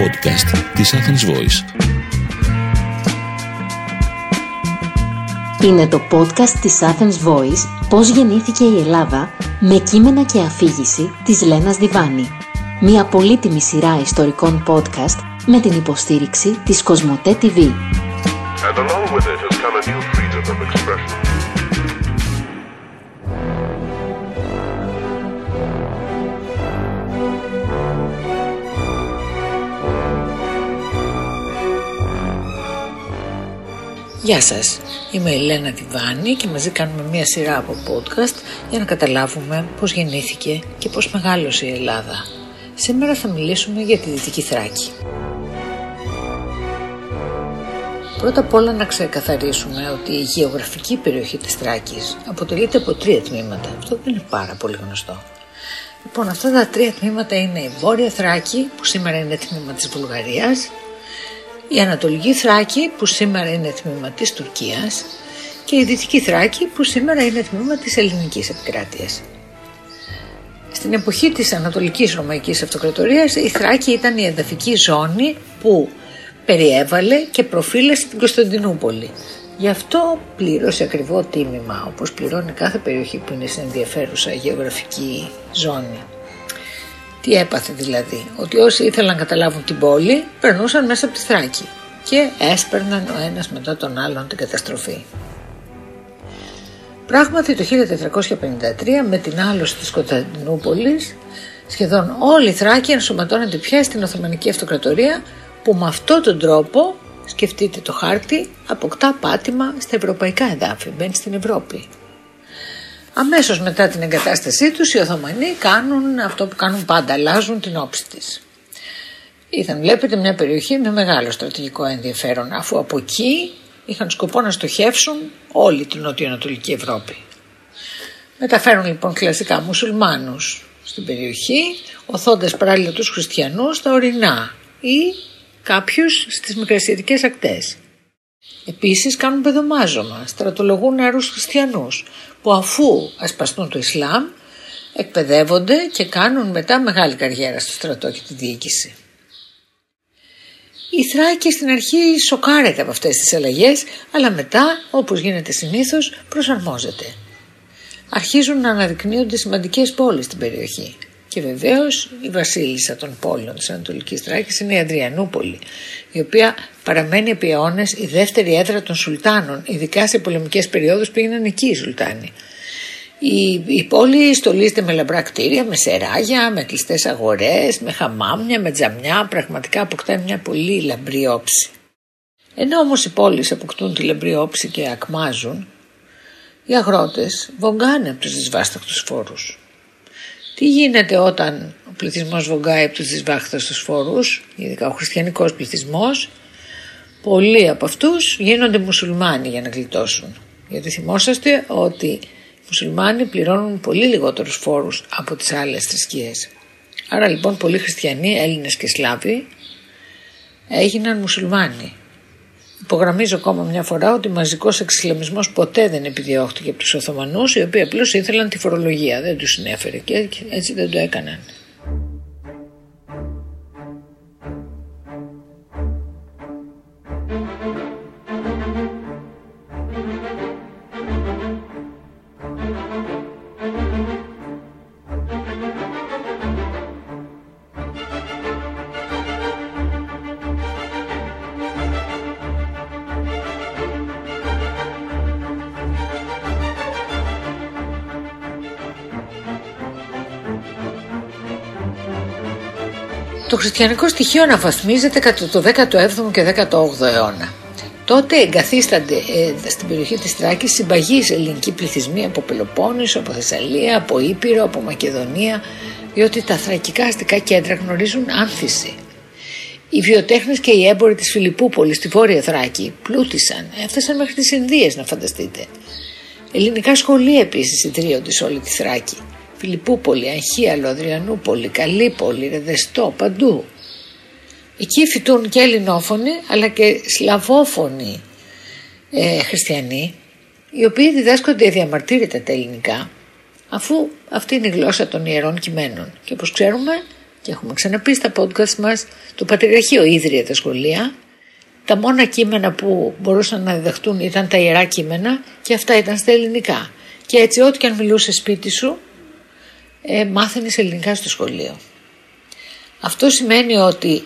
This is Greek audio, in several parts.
podcast της Athens Voice. Είναι το podcast της Athens Voice «Πώς γεννήθηκε η Ελλάδα» με κείμενα και αφήγηση της Λένας Διβάνη. Μια πολύτιμη σειρά ιστορικών podcast με την υποστήριξη της Κοσμοτέ TV. And along with it has come a new freedom of expression. Γεια σας, είμαι η Λένα Τιβάνη και μαζί κάνουμε μια σειρά από podcast για να καταλάβουμε πώς γεννήθηκε και πώς μεγάλωσε η Ελλάδα. Σήμερα θα μιλήσουμε για τη Δυτική Θράκη. Πρώτα απ' όλα να ξεκαθαρίσουμε ότι η γεωγραφική περιοχή της Θράκης αποτελείται από τρία τμήματα. Αυτό δεν είναι πάρα πολύ γνωστό. Λοιπόν, αυτά τα τρία τμήματα είναι η Βόρεια Θράκη, που σήμερα είναι τμήμα της Βουλγαρίας, η Ανατολική Θράκη που σήμερα είναι τμήμα της Τουρκίας και η Δυτική Θράκη που σήμερα είναι τμήμα της ελληνικής επικράτειας. Στην εποχή της Ανατολικής Ρωμαϊκής Αυτοκρατορίας η Θράκη ήταν η εδαφική ζώνη που περιέβαλε και προφύλασε την Κωνσταντινούπολη. Γι' αυτό πλήρωσε ακριβό τίμημα όπως πληρώνει κάθε περιοχή που είναι σε ενδιαφέρουσα γεωγραφική ζώνη. Τι έπαθε δηλαδή, ότι όσοι ήθελαν να καταλάβουν την πόλη περνούσαν μέσα από τη Θράκη και έσπερναν ο ένας μετά τον άλλον την καταστροφή. Πράγματι το 1453 με την άλωση της Κωνσταντινούπολης σχεδόν όλη η Θράκη ενσωματώνεται πια στην Οθωμανική Αυτοκρατορία που με αυτόν τον τρόπο, σκεφτείτε το χάρτη, αποκτά πάτημα στα ευρωπαϊκά εδάφη, μπαίνει στην Ευρώπη. Αμέσως μετά την εγκατάστασή τους οι Οθωμανοί κάνουν αυτό που κάνουν πάντα, αλλάζουν την όψη της. Ήταν βλέπετε μια περιοχή με μεγάλο στρατηγικό ενδιαφέρον αφού από εκεί είχαν σκοπό να στοχεύσουν όλη την νοτιοανατολική Ευρώπη. Μεταφέρουν λοιπόν κλασικά μουσουλμάνους στην περιοχή, οθώντας παράλληλα τους χριστιανούς στα ορεινά ή κάποιους στις μικρασιατικές ακτές. Επίσης κάνουν παιδομάζωμα, στρατολογούν νεαρούς χριστιανούς που αφού ασπαστούν το Ισλάμ εκπαιδεύονται και κάνουν μετά μεγάλη καριέρα στο στρατό και τη διοίκηση. Η Θράκη στην αρχή σοκάρεται από αυτές τις αλλαγές αλλά μετά όπως γίνεται συνήθως προσαρμόζεται. Αρχίζουν να αναδεικνύονται σημαντικές πόλεις στην περιοχή και βεβαίως η βασίλισσα των πόλεων της Ανατολικής Θράκη είναι η Αδριανούπολη, η οποία παραμένει επί αιώνες η δεύτερη έδρα των Σουλτάνων, ειδικά σε πολεμικές περιόδους πήγαιναν εκεί οι Σουλτάνοι. Η, η πόλη στολίζεται με λαμπρά κτίρια, με σεράγια, με κλειστές αγορές, με χαμάμια, με τζαμιά, πραγματικά αποκτά μια πολύ λαμπρή όψη. Ενώ όμως οι πόλεις αποκτούν τη λαμπρή όψη και ακμάζουν, οι αγρότες βογκάνε από τους δυσβάστακτους φόρους. Τι γίνεται όταν ο πληθυσμός βογκάει από τους δυσβάχταστου φόρους, ειδικά ο χριστιανικός πληθυσμός, πολλοί από αυτούς γίνονται μουσουλμάνοι για να γλιτώσουν. Γιατί θυμόσαστε ότι οι μουσουλμάνοι πληρώνουν πολύ λιγότερους φόρους από τις άλλες θρησκείες. Άρα λοιπόν πολλοί χριστιανοί, Έλληνες και Σλάβοι έγιναν μουσουλμάνοι. Υπογραμμίζω ακόμα μια φορά ότι μαζικός εξισλαμισμός ποτέ δεν επιδιώχθηκε από τους Οθωμανούς οι οποίοι απλώς ήθελαν τη φορολογία, δεν τους συνέφερε και έτσι δεν το έκαναν. Το χριστιανικό στοιχείο αναβαθμίζεται κατά το 17ο και 18ο αιώνα. Τότε εγκαθίστανται ε, στην περιοχή της Θράκης συμπαγείς ελληνικοί πληθυσμοί από Πελοπόννησο, από Θεσσαλία, από Ήπειρο, από Μακεδονία, διότι τα θρακικά αστικά κέντρα γνωρίζουν άνθηση. Οι βιοτέχνες και οι έμποροι της Φιλιππούπολης στη Βόρεια Θράκη πλούτησαν, έφτασαν μέχρι τις Ινδίες, να φανταστείτε. Ελληνικά σχολεία επίσης ιδρύονται σε όλη τη Θράκη. Φιλιππούπολη, Αγχίαλο, Αδριανούπολη, Καλύπολη, Ρεδεστό, παντού. Εκεί φοιτούν και ελληνόφωνοι αλλά και σλαβόφωνοι ε, χριστιανοί οι οποίοι διδάσκονται διαμαρτύρητα τα ελληνικά αφού αυτή είναι η γλώσσα των ιερών κειμένων και όπως ξέρουμε Και έχουμε ξαναπεί στα podcast μας, το Πατριαρχείο ίδρυε τα σχολεία. Τα μόνα κείμενα που μπορούσαν να διδαχτούν ήταν τα ιερά κείμενα και αυτά ήταν στα ελληνικά. Και έτσι ό,τι και αν μιλούσε σπίτι σου, ε, μάθαινες ελληνικά στο σχολείο. Αυτό σημαίνει ότι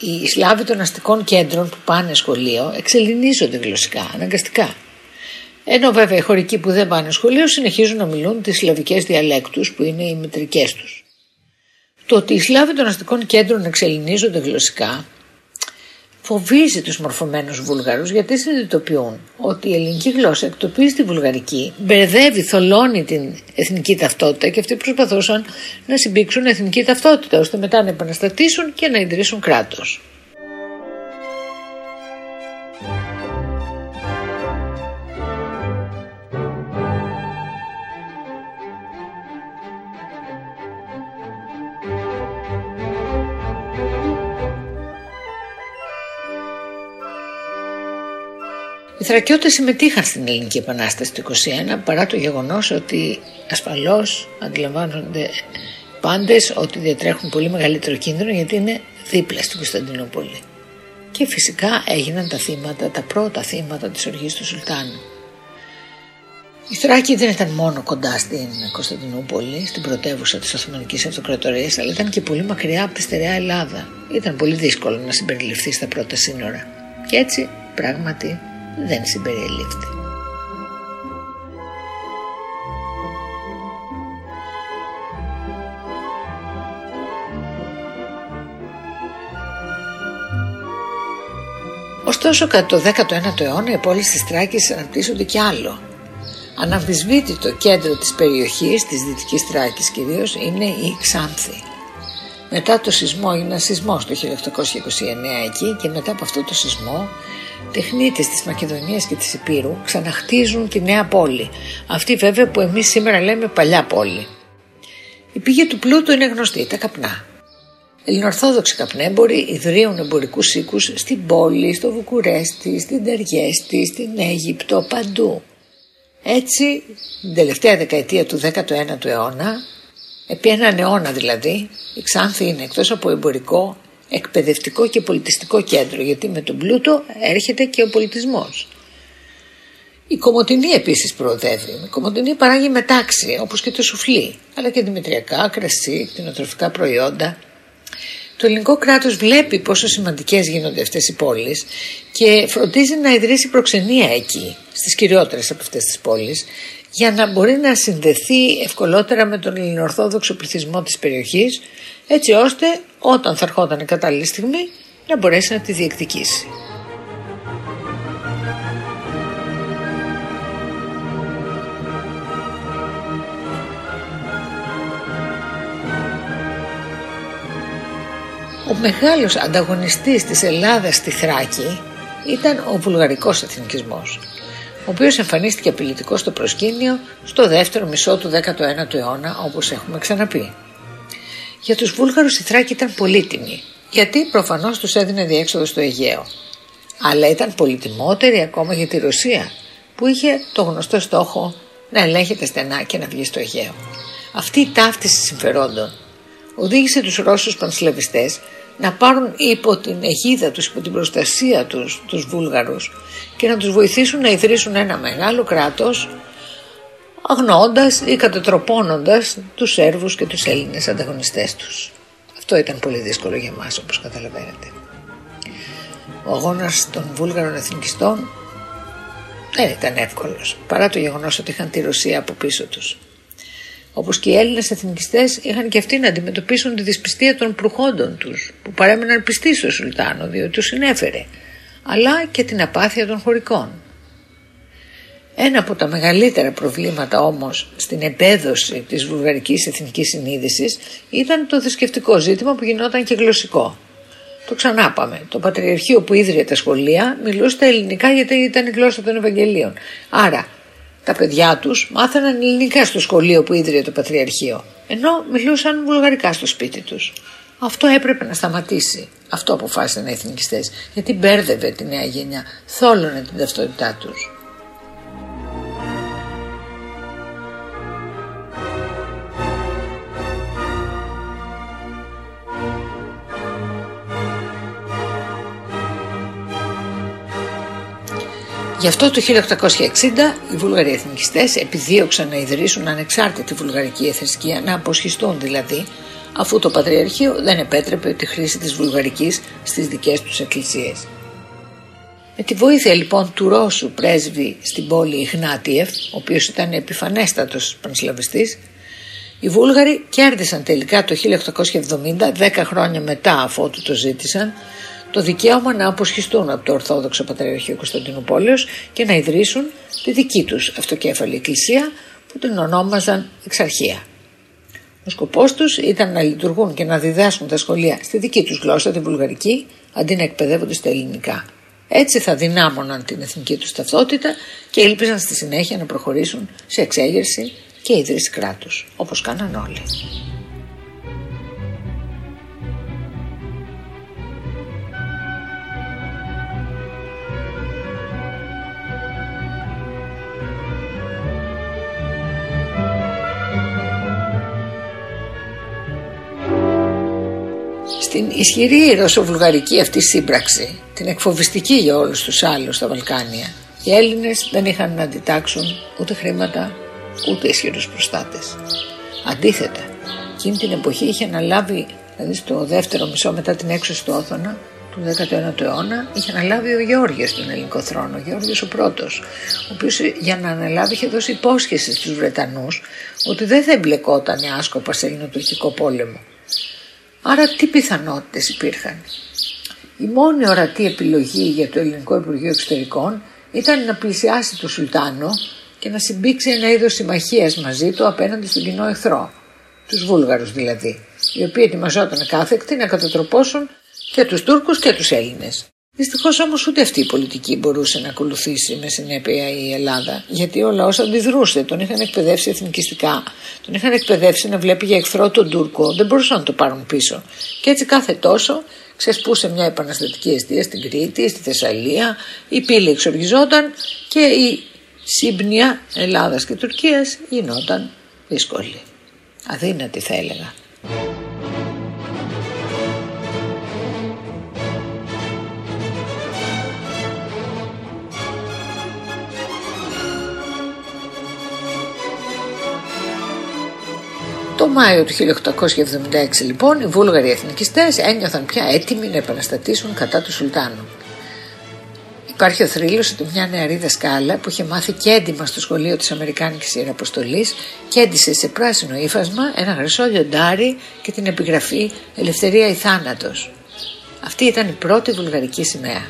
οι Σλάβοι των αστικών κέντρων που πάνε σχολείο εξελινίζονται γλωσσικά, αναγκαστικά. Ενώ βέβαια οι χωρικοί που δεν πάνε σχολείο συνεχίζουν να μιλούν τις σλαβικές διαλέκτους που είναι οι μετρικές τους. Το ότι οι Σλάβοι των αστικών κέντρων εξελινίζονται γλωσσικά φοβίζει τους μορφωμένους Βούλγαρους γιατί συνειδητοποιούν ότι η ελληνική γλώσσα εκτοπίζει τη βουλγαρική, μπερδεύει, θολώνει την εθνική ταυτότητα και αυτοί προσπαθούσαν να συμπήξουν εθνική ταυτότητα ώστε μετά να επαναστατήσουν και να ιδρύσουν κράτος. Οι Θρακιώτες συμμετείχαν στην Ελληνική Επανάσταση του 1921 παρά το γεγονός ότι ασφαλώς αντιλαμβάνονται πάντες ότι διατρέχουν πολύ μεγαλύτερο κίνδυνο γιατί είναι δίπλα στην Κωνσταντινούπολη. Και φυσικά έγιναν τα θύματα, τα πρώτα θύματα της οργής του Σουλτάνου. Η Θράκη δεν ήταν μόνο κοντά στην Κωνσταντινούπολη, στην πρωτεύουσα της Οθωμανικής Αυτοκρατορίας, αλλά ήταν και πολύ μακριά από τη στερεά Ελλάδα. Ήταν πολύ δύσκολο να συμπεριληφθεί στα πρώτα σύνορα. Και έτσι, πράγματι, δεν συμπεριελήφθη. Ωστόσο, κατά το 19ο αιώνα οι πόλεις της Τράκης αναπτύσσονται κι άλλο. Αναμφισβήτητο κέντρο της περιοχής, της Δυτικής Τράκης κυρίως, είναι η Ξάνθη. Μετά το σεισμό, έγινε ένα σεισμός το 1829 εκεί και μετά από αυτό το σεισμό τεχνίτες της Μακεδονίας και της Επίρου ξαναχτίζουν τη νέα πόλη. Αυτή βέβαια που εμείς σήμερα λέμε παλιά πόλη. Η πηγή του πλούτου είναι γνωστή, τα καπνά. Ελληνορθόδοξοι καπνέμποροι ιδρύουν εμπορικούς οίκους στην πόλη, στο Βουκουρέστι, στην Τεριέστη, στην Αίγυπτο, παντού. Έτσι, την τελευταία δεκαετία του 19ου αιώνα, επί έναν αιώνα δηλαδή, η Ξάνθη είναι εκτός από εμπορικό εκπαιδευτικό και πολιτιστικό κέντρο γιατί με τον πλούτο έρχεται και ο πολιτισμός. Η Κομωτινή επίσης προοδεύει. Η Κομωτινή παράγει μετάξι όπως και το σουφλί αλλά και δημητριακά, κρασί, κτηνοτροφικά προϊόντα. Το ελληνικό κράτος βλέπει πόσο σημαντικές γίνονται αυτές οι πόλεις και φροντίζει να ιδρύσει προξενία εκεί, στις κυριότερες από αυτές τις πόλεις, για να μπορεί να συνδεθεί ευκολότερα με τον ελληνοορθόδοξο πληθυσμό της περιοχής έτσι ώστε όταν θα ερχόταν η κατάλληλη στιγμή να μπορέσει να τη διεκδικήσει. Ο μεγάλος ανταγωνιστής της Ελλάδας στη Θράκη ήταν ο βουλγαρικός εθνικισμός, ο οποίος εμφανίστηκε απειλητικός στο προσκήνιο στο δεύτερο μισό του 19ου αιώνα όπως έχουμε ξαναπεί. Για τους Βούλγαρους η Θράκη ήταν πολύτιμη, γιατί προφανώς τους έδινε διέξοδο στο Αιγαίο. Αλλά ήταν πολυτιμότερη ακόμα για τη Ρωσία, που είχε το γνωστό στόχο να ελέγχεται στενά και να βγει στο Αιγαίο. Αυτή η ταύτιση συμφερόντων οδήγησε τους Ρώσους πανσλαβιστές να πάρουν υπό την αιγίδα τους, υπό την προστασία τους, τους Βούλγαρους και να τους βοηθήσουν να ιδρύσουν ένα μεγάλο κράτος αγνοώντας ή κατατροπώνοντας τους Σέρβους και τους Έλληνες ανταγωνιστές τους. Αυτό ήταν πολύ δύσκολο για μας όπως καταλαβαίνετε. Ο αγώνας των Βούλγαρων εθνικιστών δεν ήταν εύκολος παρά το γεγονός ότι είχαν τη Ρωσία από πίσω τους. Όπως και οι Έλληνες εθνικιστές είχαν και αυτοί να αντιμετωπίσουν τη δυσπιστία των προχόντων τους που παρέμεναν πιστοί στο Σουλτάνο διότι τους συνέφερε αλλά και την απάθεια των χωρικών. Ένα από τα μεγαλύτερα προβλήματα όμως στην επέδοση της βουλγαρικής εθνικής συνείδησης ήταν το θρησκευτικό ζήτημα που γινόταν και γλωσσικό. Το ξανάπαμε. Το Πατριαρχείο που ίδρυε τα σχολεία μιλούσε τα ελληνικά γιατί ήταν η γλώσσα των Ευαγγελίων. Άρα τα παιδιά τους μάθαναν ελληνικά στο σχολείο που ίδρυε το Πατριαρχείο ενώ μιλούσαν βουλγαρικά στο σπίτι τους. Αυτό έπρεπε να σταματήσει. Αυτό αποφάσισαν οι εθνικιστές γιατί μπέρδευε τη νέα γενιά, θόλωνε την ταυτότητά τους. Γι' αυτό το 1860 οι Βούλγαροι εθνικιστές επιδίωξαν να ιδρύσουν ανεξάρτητη βουλγαρική εθνικία, να αποσχιστούν δηλαδή, αφού το Πατριαρχείο δεν επέτρεπε τη χρήση της βουλγαρικής στις δικές τους εκκλησίες. Με τη βοήθεια λοιπόν του Ρώσου πρέσβη στην πόλη Ιγνάτιεφ, ο οποίος ήταν επιφανέστατος πανσλαβιστής, οι Βούλγαροι κέρδισαν τελικά το 1870, 10 χρόνια μετά αφού το ζήτησαν, το δικαίωμα να αποσχιστούν από το Ορθόδοξο Πατριαρχείο Κωνσταντινούπολεως και να ιδρύσουν τη δική τους αυτοκέφαλη εκκλησία που την ονόμαζαν Εξαρχία. Ο σκοπός τους ήταν να λειτουργούν και να διδάσκουν τα σχολεία στη δική τους γλώσσα, τη βουλγαρική, αντί να εκπαιδεύονται στα ελληνικά. Έτσι θα δυνάμωναν την εθνική τους ταυτότητα και ήλπιζαν στη συνέχεια να προχωρήσουν σε εξέγερση και ίδρυση κράτους, όπως κάναν όλοι. Στην ισχυρή ρωσοβουλγαρική αυτή σύμπραξη, την εκφοβιστική για όλους τους άλλους στα Βαλκάνια, οι Έλληνες δεν είχαν να αντιτάξουν ούτε χρήματα ούτε ισχυρούς προστάτες. Αντίθετα, εκείνη την εποχή είχε αναλάβει, δηλαδή στο δεύτερο μισό μετά την έξωση του Όθωνα, του 19ου αιώνα, είχε αναλάβει ο Γεώργιος τον ελληνικό θρόνο, ο Γεώργιος ο πρώτος, ο οποίος για να αναλάβει είχε δώσει υπόσχεση στους Βρετανούς ότι δεν θα εμπλεκόταν άσκοπα σε ελληνοτουρκικό πόλεμο. Άρα τι πιθανότητες υπήρχαν; Η μόνη ορατή επιλογή για το Ελληνικό Υπουργείο Εξωτερικών ήταν να πλησιάσει τον Σουλτάνο και να συμπήξει ένα είδος συμμαχίας μαζί του απέναντι στον κοινό εχθρό, τους Βούλγαρους δηλαδή, οι οποίοι ετοιμαζόταν κάθεκτοι να κατατροπώσουν και τους Τούρκους και τους Έλληνες. Δυστυχώς όμως ούτε αυτή η πολιτική μπορούσε να ακολουθήσει με συνέπεια η Ελλάδα, γιατί ο λαός αντιδρούσε. Τον είχαν εκπαιδεύσει εθνικιστικά, τον είχαν εκπαιδεύσει να βλέπει για εχθρό τον Τούρκο, δεν μπορούσαν να το πάρουν πίσω. Και έτσι κάθε τόσο ξεσπούσε μια επαναστατική αιστεία στην Κρήτη, στη Θεσσαλία, η πύλη εξοργιζόταν και η σύμπνοια Ελλάδας και Τουρκίας γινόταν δύσκολη. Αδύνατη θα έλεγα. Το Μάιο του 1876 λοιπόν οι Βούλγαροι εθνικιστές ένιωθαν πια έτοιμοι να επαναστατήσουν κατά του Σουλτάνου. Υπάρχει ο θρύλος ότι μια νεαρή δασκάλα που είχε μάθει και έντοιμα στο σχολείο της Αμερικάνικης Ιεραποστολής κέντησε σε πράσινο ύφασμα ένα χρυσό λιοντάρι και την επιγραφή «Ελευθερία ή θάνατος». Αυτή ήταν η πρώτη βουλγαρική σημαία.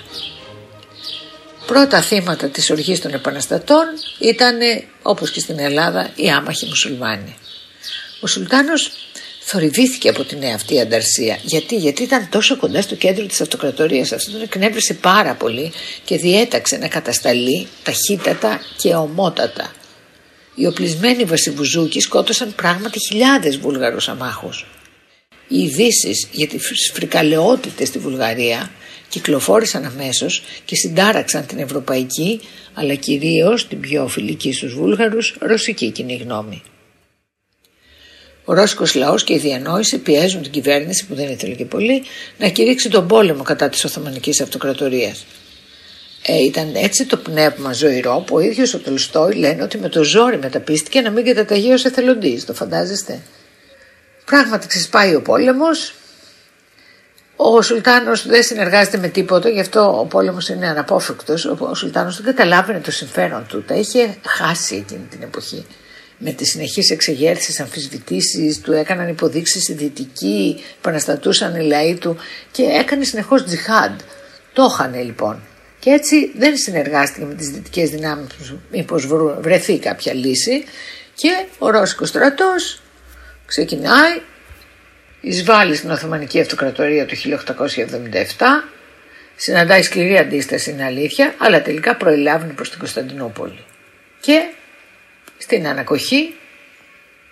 Πρώτα θύματα της οργής των επαναστατών ήταν, όπως και στην Ελλάδα, οι άμαχοι μουσουλμάνοι. Ο Σουλτάνος θορυβήθηκε από την νέα αυτή ανταρσία. Γιατί; Γιατί ήταν τόσο κοντά στο κέντρο της αυτοκρατορίας. Αυτό τον εκνεύρισε πάρα πολύ και διέταξε να κατασταλεί ταχύτατα και ομότατα. Οι οπλισμένοι βασιβουζούκοι σκότωσαν πράγματι χιλιάδες Βούλγαρους αμάχους. Οι ειδήσει για τις φρικαλαιότητες στη Βουλγαρία κυκλοφόρησαν αμέσως και συντάραξαν την ευρωπαϊκή αλλά κυρίως την πιο φιλική στους Βούλγαρους ρωσική κοινή γνώμη. Ο Ρώσικος λαός και η διανόηση πιέζουν την κυβέρνηση, που δεν ήθελε και πολύ, να κηρύξει τον πόλεμο κατά της Οθωμανικής Αυτοκρατορίας. Ε, ήταν έτσι το πνεύμα ζωηρό που ο ίδιος ο Τολστόη λένε ότι με το ζόρι μεταπίστηκε να μην καταταγεί ως εθελοντής. Το φαντάζεστε; Πράγματι ξεσπάει ο πόλεμος. Ο Σουλτάνος δεν συνεργάζεται με τίποτα, γι' αυτό ο πόλεμος είναι αναπόφευκτος. Ο Σουλτάνος δεν καταλάβαινε το συμφέρον του. Τα είχε χάσει εκείνη την εποχή με τις συνεχείς εξεγέρσεις, αμφισβητήσεις, του έκαναν υποδείξεις οι δυτικοί, επαναστατούσαν οι λαοί του και έκανε συνεχώς τζιχάντ. Το είχαν λοιπόν. Και έτσι δεν συνεργάστηκε με τις δυτικές δυνάμεις μήπως βρεθεί κάποια λύση και ο Ρώσικος στρατός ξεκινάει, εισβάλλει στην Οθωμανική Αυτοκρατορία το 1877, συναντάει σκληρή αντίσταση είναι αλήθεια, αλλά τελικά προελάβει προς την Κωνσταντινούπολη. Και στην ανακοχή,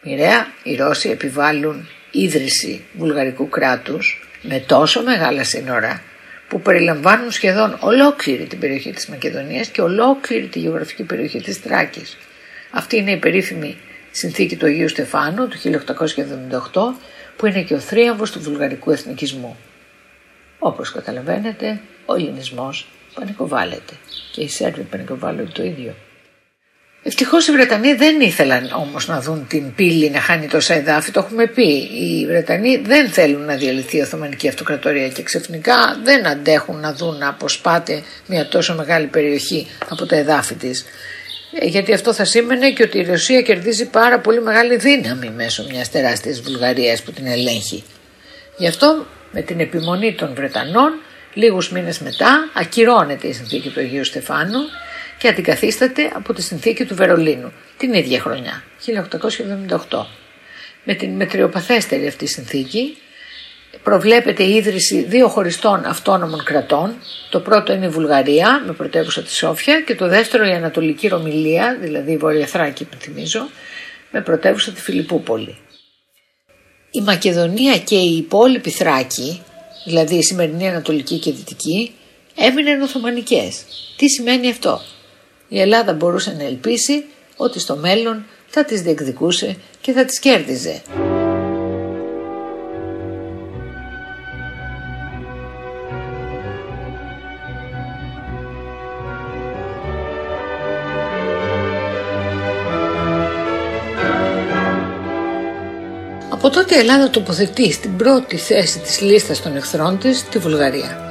μοιραία, οι Ρώσοι επιβάλλουν ίδρυση βουλγαρικού κράτους με τόσο μεγάλα σύνορα που περιλαμβάνουν σχεδόν ολόκληρη την περιοχή της Μακεδονίας και ολόκληρη τη γεωγραφική περιοχή της Τράκης. Αυτή είναι η περίφημη συνθήκη του Αγίου Στεφάνου του 1878 που είναι και ο θρίαμβος του βουλγαρικού εθνικισμού. Όπως καταλαβαίνετε, ο ελληνισμός πανικοβάλλεται. Και οι Σέρβοι πανικοβάλλονται το ίδιο. Ευτυχώς οι Βρετανοί δεν ήθελαν όμως να δουν την πύλη να χάνει τόσα εδάφη, το έχουμε πει. Οι Βρετανοί δεν θέλουν να διαλυθεί η Οθωμανική Αυτοκρατορία και ξεφνικά δεν αντέχουν να δουν να αποσπάται μια τόσο μεγάλη περιοχή από τα εδάφη της. Ε, γιατί αυτό θα σήμαινε και ότι η Ρωσία κερδίζει πάρα πολύ μεγάλη δύναμη μέσω μιας τεράστιας Βουλγαρίας που την ελέγχει. Γι' αυτό με την επιμονή των Βρετανών λίγους μήνες μετά ακυρώνεται η συνθήκη του Αγίου Στεφάνου και αντικαθίσταται από τη συνθήκη του Βερολίνου την ίδια χρονιά, 1878. Με την μετριοπαθέστερη αυτή συνθήκη προβλέπεται η ίδρυση δύο χωριστών αυτόνομων κρατών. Το πρώτο είναι η Βουλγαρία με πρωτεύουσα της Σόφια και το δεύτερο η Ανατολική Ρωμιλία, δηλαδή η Βόρεια Θράκη θυμίζω, με πρωτεύουσα τη Φιλιππούπολη. Η Μακεδονία και η υπόλοιπη Θράκη, δηλαδή η σημερινή Ανατολική και Δυτική, έμειναν Οθωμανικές. Τι σημαίνει αυτό; Η Ελλάδα μπορούσε να ελπίσει ότι στο μέλλον θα τις διεκδικούσε και θα τις κέρδιζε. Από τότε η Ελλάδα τοποθετεί στην πρώτη θέση της λίστας των εχθρών της τη Βουλγαρία.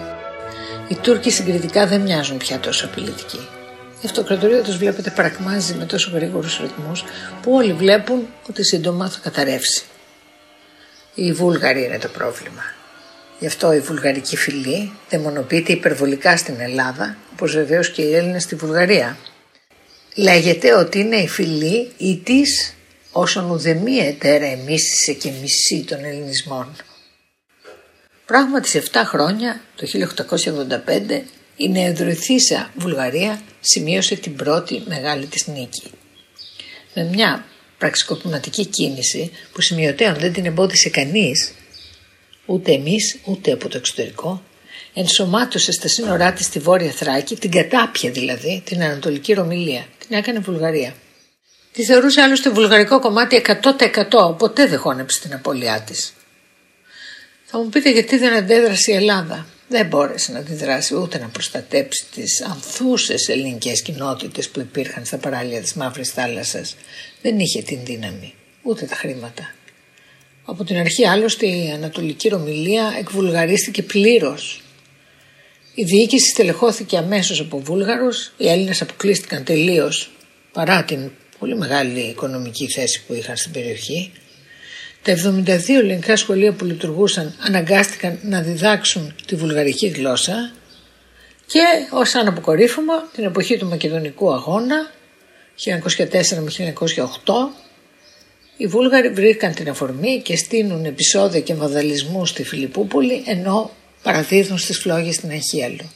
Οι Τούρκοι συγκριτικά δεν μοιάζουν πια τόσο απειλητικοί. Η αυτοκρατορία τους βλέπετε παρακμάζει με τόσο γρήγορους ρυθμούς που όλοι βλέπουν ότι σύντομα θα καταρρεύσει. Οι Βούλγαροι είναι το πρόβλημα. Γι' αυτό η βουλγαρική φυλή δαιμονοποιείται υπερβολικά στην Ελλάδα, όπως βεβαίως και οι Έλληνες στη Βουλγαρία. Λέγεται ότι είναι η φυλή ή της όσον ουδεμία ετέρα εμίσησε και μισή των ελληνισμών. Πράγματι σε 7 χρόνια, το 1885, η νεοδροηθήσα Βουλγαρία σημείωσε την πρώτη μεγάλη της νίκη. Με μια πραξικοπηματική κίνηση που σημειωτέων δεν την εμπόδισε κανείς, ούτε εμείς ούτε από το εξωτερικό, ενσωμάτωσε στα σύνορά της τη Βόρεια Θράκη, την κατάπια δηλαδή, την Ανατολική Ρωμιλία. Την έκανε Βουλγαρία. Τη θεωρούσε άλλωστε βουλγαρικό κομμάτι 100% ποτέ δεν χώνεψε την απώλειά της. Θα μου πείτε γιατί δεν αντέδρασε η Ελλάδα. Δεν μπόρεσε να αντιδράσει ούτε να προστατέψει τις ανθούσες ελληνικές κοινότητες που υπήρχαν στα παράλια της Μαύρης Θάλασσας. Δεν είχε την δύναμη, ούτε τα χρήματα. Από την αρχή άλλωστε η Ανατολική Ρωμιλία εκβουλγαρίστηκε πλήρως. Η διοίκηση στελεχώθηκε αμέσως από Βούλγαρους, οι Έλληνες αποκλείστηκαν τελείως παρά την πολύ μεγάλη οικονομική θέση που είχαν στην περιοχή. Τα 72 ελληνικά σχολεία που λειτουργούσαν αναγκάστηκαν να διδάξουν τη βουλγαρική γλώσσα και ως ένα αποκορύφωμα την εποχή του Μακεδονικού Αγώνα 1904 με 1908 οι Βούλγαροι βρήκαν την αφορμή και στείλουν επεισόδια και βαδαλισμού στη Φιλιππούπολη ενώ παραδίδουν στις φλόγες στην Αχίαλο.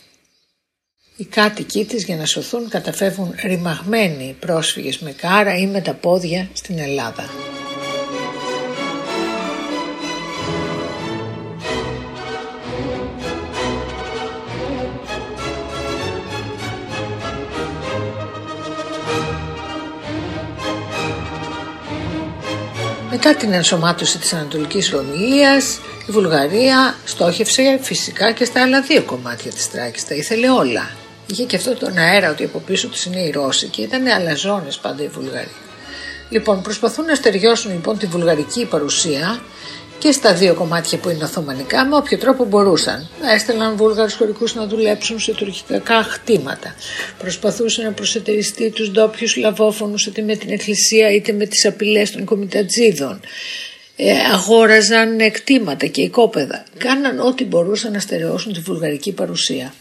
Οι κάτοικοι της για να σωθούν καταφεύγουν ρημαγμένοι πρόσφυγες με κάρα ή με τα πόδια στην Ελλάδα. Μετά την ενσωμάτωση της Ανατολικής Ρωμιλίας, η Βουλγαρία στόχευσε φυσικά και στα άλλα δύο κομμάτια της Τράκης. Τα ήθελε όλα. Είχε και αυτό τον αέρα ότι από πίσω του είναι οι Ρώσοι και ήταν αλαζόνες πάντα οι Βουλγαροί. Λοιπόν, προσπαθούν να στεριώσουν λοιπόν τη βουλγαρική παρουσία και στα δύο κομμάτια που είναι Οθωμανικά με όποιο τρόπο μπορούσαν. Έστελναν Βούλγαρους χωρικούς να δουλέψουν σε τουρκικά χτήματα. Προσπαθούσαν να προσετεριστεί τους ντόπιους λαβόφωνους είτε με την εκκλησία είτε με τις απειλές των κομιτατζίδων. Ε, αγόραζαν εκτήματα και οικόπεδα. Κάναν ό,τι μπορούσαν να στερεώσουν τη βουλγαρική παρουσία.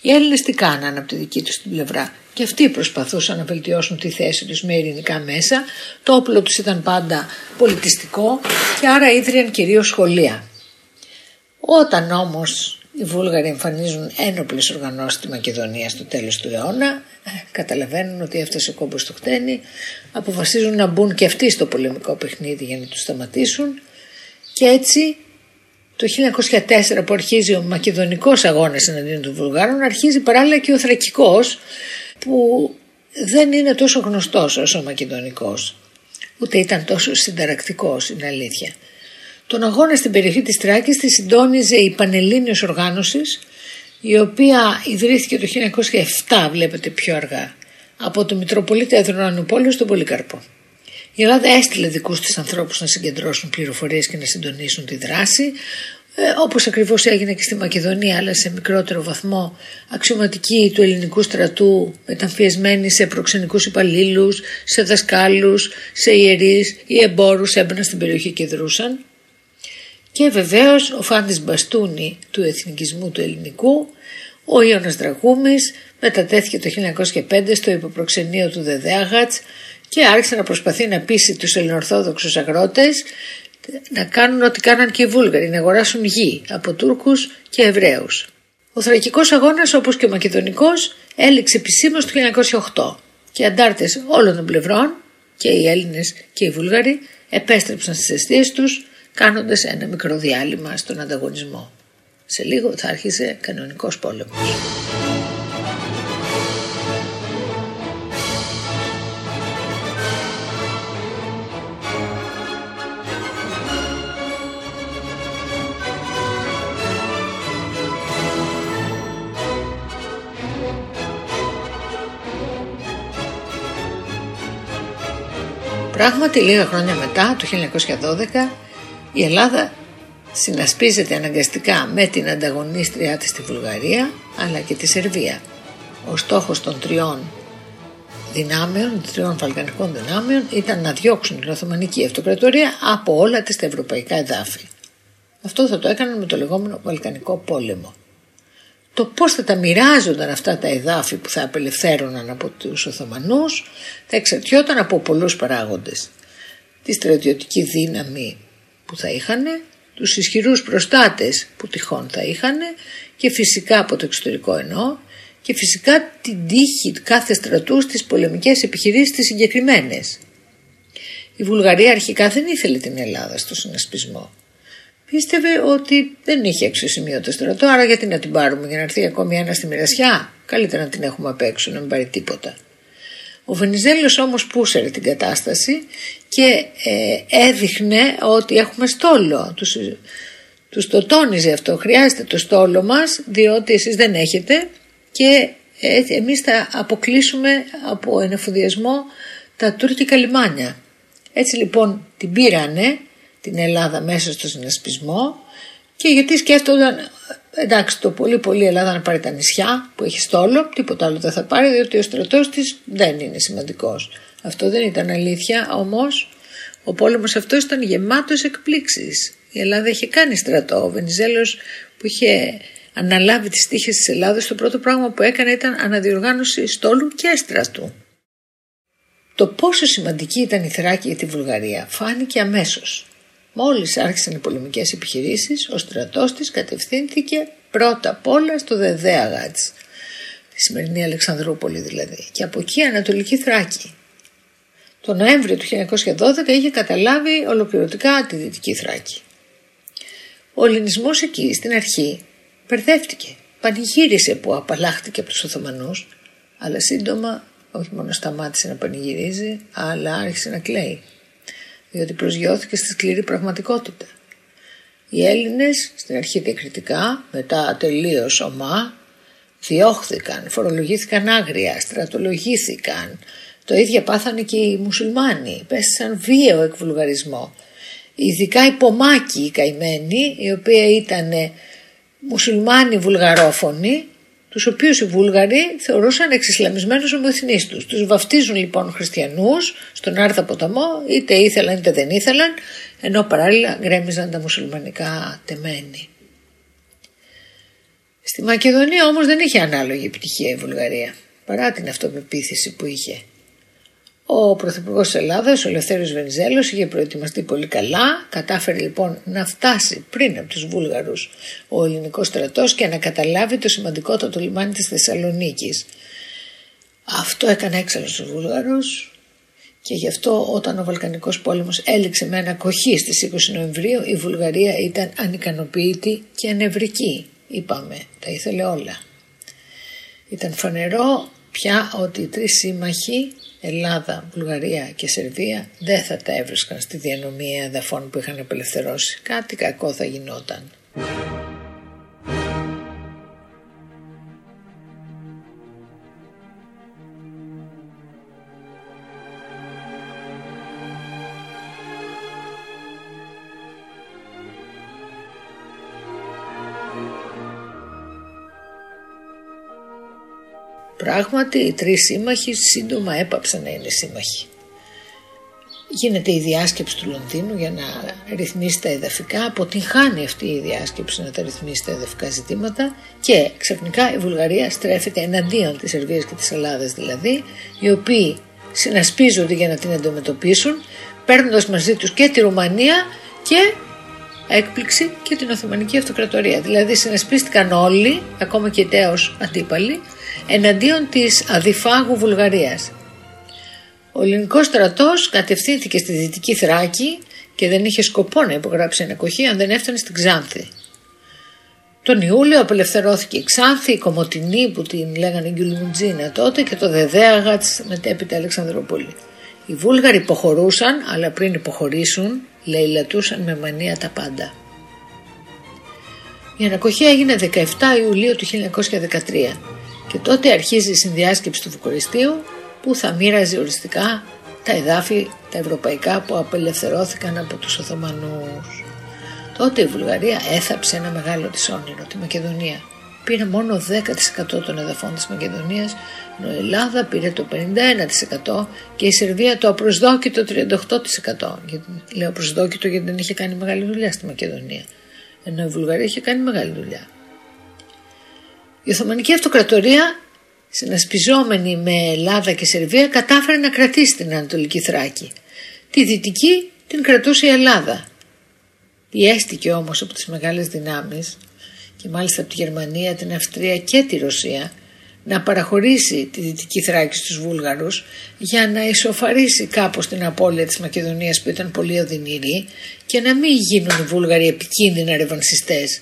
Οι Έλληνες τι κάναν από τη δική τους την πλευρά; Και αυτοί προσπαθούσαν να βελτιώσουν τη θέση τους με ειρηνικά μέσα. Το όπλο τους ήταν πάντα πολιτιστικό και άρα ίδρυαν κυρίως σχολεία. Όταν όμως οι Βούλγαροι εμφανίζουν ένοπλες οργανώσεις στη Μακεδονία στο τέλος του αιώνα, ε, καταλαβαίνουν ότι έφτασε ο κόμπος στο χτένι, αποφασίζουν να μπουν και αυτοί στο πολεμικό παιχνίδι για να τους σταματήσουν και έτσι το 1904 που αρχίζει ο μακεδονικός αγώνας εναντίον των Βουλγάρων αρχίζει παράλληλα και ο θρακικός που δεν είναι τόσο γνωστός όσο ο μακεδονικός ούτε ήταν τόσο συνταρακτικός είναι αλήθεια. Τον αγώνα στην περιοχή της Τράκης τη συντόνιζε η Πανελλήνιος Οργάνωσης η οποία ιδρύθηκε το 1907, βλέπετε πιο αργά, από τον Μητροπολίτη Αδρονουπόλου στον Πολύκαρπο. Η Ελλάδα έστειλε δικούς της ανθρώπους να συγκεντρώσουν πληροφορίες και να συντονίσουν τη δράση, ε, όπως ακριβώς έγινε και στη Μακεδονία αλλά σε μικρότερο βαθμό αξιωματικοί του ελληνικού στρατού μεταμφιεσμένοι σε προξενικούς υπαλλήλους, σε δασκάλους, σε ιερείς ή εμπόρους έμπαιναν στην περιοχή και δρούσαν. Και βεβαίως ο Φάντης Μπαστούνη του εθνικισμού του ελληνικού ο Ιώνας Δραγούμης μετατέθηκε το 1905 στο υποπροξενείο του Δεδέαγατς και άρχισε να προσπαθεί να πείσει τους ελληνορθόδοξους αγρότες να κάνουν ό,τι κάναν και οι Βούλγαροι, να αγοράσουν γη από Τούρκους και Εβραίους. Ο θρακικός αγώνας όπως και ο μακεδονικός έληξε επισήμως το 1908 και οι αντάρτες όλων των πλευρών και οι Έλληνες και οι Βούλγαροι επέστρεψαν στις αιστείες τους κάνοντας ένα μικρό διάλειμμα στον ανταγωνισμό. Σε λίγο θα άρχισε κανονικός πόλεμος. Πράγματι λίγα χρόνια μετά, το 1912, η Ελλάδα συνασπίζεται αναγκαστικά με την ανταγωνίστριά της στη Βουλγαρία αλλά και τη Σερβία. Ο στόχος των τριών δυνάμεων, των τριών βαλκανικών δυνάμεων ήταν να διώξουν την Οθωμανική Αυτοκρατορία από όλα τις τα ευρωπαϊκά εδάφη. Αυτό θα το έκαναν με το λεγόμενο Βαλκανικό πόλεμο. Το πώς θα τα μοιράζονταν αυτά τα εδάφη που θα απελευθέρωναν από τους Οθωμανούς θα εξαρτιόταν από πολλούς παράγοντες. Τη στρατιωτική δύναμη που θα είχαν, τους ισχυρούς προστάτες που τυχόν θα είχαν και φυσικά από το εξωτερικό εννοώ και φυσικά την τύχη κάθε στρατού στις πολεμικές επιχειρήσεις τις συγκεκριμένες. Η Βουλγαρία αρχικά δεν ήθελε την Ελλάδα στο συνασπισμό. Πίστευε ότι δεν είχε αξιοσημείωτο στρατό, άρα γιατί να την πάρουμε για να έρθει ακόμη ένα στη μοιρασιά; Καλύτερα να την έχουμε απ' έξω, να μην πάρει τίποτα. Ο Βενιζέλος όμως πούσερε την κατάσταση και ε, έδειχνε ότι έχουμε στόλο. Τους, τους το τόνιζε αυτό. Χρειάζεται το στόλο μας διότι εσείς δεν έχετε και ε, εμείς θα αποκλείσουμε από ενεφοδιασμό τα τουρκικά λιμάνια. Έτσι λοιπόν την πήρανε την Ελλάδα μέσα στο συνασπισμό και γιατί σκέφτονταν εντάξει το πολύ πολύ Ελλάδα να πάρει τα νησιά που έχει στόλο, τίποτα άλλο δεν θα πάρει διότι ο στρατός της δεν είναι σημαντικός. Αυτό δεν ήταν αλήθεια όμως ο πόλεμος αυτός ήταν γεμάτος εκπλήξεις. Η Ελλάδα είχε κάνει στρατό. Ο Βενιζέλος που είχε αναλάβει τις τύχες της Ελλάδας το πρώτο πράγμα που έκανε ήταν αναδιοργάνωση στόλου και στρατού. Το πόσο σημαντική ήταν η Θράκη για τη Βουλγαρία φάνηκε αμέσως. Μόλις άρχισαν οι πολεμικές επιχειρήσεις, ο στρατός της κατευθύνθηκε πρώτα απ' όλα στο Δεδέαγατς, τη σημερινή Αλεξανδρούπολη δηλαδή, και από εκεί Ανατολική Θράκη. Το Νοέμβριο του 1912 είχε καταλάβει ολοκληρωτικά τη Δυτική Θράκη. Ο ελληνισμός εκεί στην αρχή μπερδεύτηκε, πανηγύρισε που απαλλάχτηκε από τους Οθωμανούς, αλλά σύντομα όχι μόνο σταμάτησε να πανηγυρίζει, αλλά άρχισε να κλαίει διότι προσγειώθηκε στη σκληρή πραγματικότητα. Οι Έλληνες στην αρχή διακριτικά, μετά τελείως ομά, διώχθηκαν, φορολογήθηκαν άγρια, στρατολογήθηκαν. Το ίδιο πάθανε και οι μουσουλμάνοι, πέστησαν βίαιο εκβουλγαρισμό. Ειδικά οι Πομάκοι οι καημένοι, οι οποίοι ήταν μουσουλμάνοι βουλγαρόφωνοι, τους οποίους οι Βούλγαροι θεωρούσαν εξισλαμισμένους ομοεθνείς τους. Τους βαφτίζουν λοιπόν χριστιανούς στον Άρθα ποταμό, είτε ήθελαν είτε δεν ήθελαν, ενώ παράλληλα γκρέμιζαν τα μουσουλμανικά τεμένη. Στη Μακεδονία όμως δεν είχε ανάλογη επιτυχία η Βουλγαρία, παρά την αυτοπεποίθηση που είχε. Ο Πρωθυπουργός της Ελλάδας, ο Ελευθέριος Βενιζέλος, είχε προετοιμαστεί πολύ καλά, κατάφερε λοιπόν να φτάσει πριν από τους Βούλγαρους ο ελληνικός στρατός και να καταλάβει το σημαντικότατο λιμάνι της Θεσσαλονίκης. Αυτό έκανε έξαλλος στους Βούλγαρους και γι' αυτό όταν ο Βαλκανικός πόλεμος έληξε με ανακοχή στις 20 Νοεμβρίου η Βουλγαρία ήταν ανικανοποιητή και ανευρική. Είπαμε, τα ήθελε όλα. Ήταν φανερό πια ότι οι τρεις σύμμαχοι Ελλάδα, Βουλγαρία και Σερβία δεν θα τα έβρισκαν στη διανομή εδαφών που είχαν απελευθερώσει. Κάτι κακό θα γινόταν. Πράγματι οι τρεις σύμμαχοι σύντομα έπαψαν να είναι σύμμαχοι. Γίνεται η διάσκεψη του Λονδίνου για να ρυθμίσει τα εδαφικά, αποτυγχάνει αυτή η διάσκεψη να τα ρυθμίσει τα εδαφικά ζητήματα και ξαφνικά η Βουλγαρία στρέφεται εναντίον της Σερβίας και της Ελλάδας δηλαδή, οι οποίοι συνασπίζονται για να την αντιμετωπίσουν, παίρνοντας μαζί τους και τη Ρουμανία και έκπληξη και την Οθωμανική Αυτοκρατορία. Δηλαδή συνασπίστηκαν όλοι, ακόμα και τέος αντίπαλοι, εναντίον της αδιφάγου Βουλγαρίας. Ο ελληνικός στρατός κατευθύνθηκε στη Δυτική Θράκη και δεν είχε σκοπό να υπογράψει ανακοχή αν δεν έφτανε στην Ξάνθη. Τον Ιούλιο απελευθερώθηκε η Ξάνθη, η Κομωτινή που την λέγανε Γκυλουμουτζίνα τότε και το Δεδέαγα της μετέπειτα Αλεξανδροπόλη. Οι Βούλγαροι υποχωρούσαν, αλλά πριν υποχωρήσουν, λαιλατούσαν με μανία τα πάντα. Η ανακοχή έγινε 17 Ιουλίου του 1913 και τότε αρχίζει η συνδιάσκεψη του Βουκοριστίου που θα μοίραζε οριστικά τα εδάφη τα ευρωπαϊκά που απελευθερώθηκαν από τους Οθωμανούς. Τότε η Βουλγαρία έθαψε ένα μεγάλο της όνειρο, τη Μακεδονία. Πήρε μόνο 10% των εδαφών της Μακεδονίας, ενώ η Ελλάδα πήρε το 51% και η Σερβία το απροσδόκητο 38%. λέω προσδόκητο γιατί δεν είχε κάνει μεγάλη δουλειά στη Μακεδονία. Ενώ η Βουλγαρία είχε κάνει μεγάλη δουλειά. Η Οθωμανική Αυτοκρατορία συνασπιζόμενη με Ελλάδα και Σερβία κατάφερε να κρατήσει την Ανατολική Θράκη. Τη Δυτική την κρατούσε η Ελλάδα. Πιέστηκε όμως από τις μεγάλες δυνάμεις και μάλιστα από τη Γερμανία, την Αυστρία και τη Ρωσία να παραχωρήσει τη Δυτική Θράκη στους Βούλγαρους για να ισοφαρίσει κάπως την απώλεια της Μακεδονίας που ήταν πολύ οδυνηρή και να μην γίνουν οι Βούλγαροι επικίνδυνα ρευανσιστές.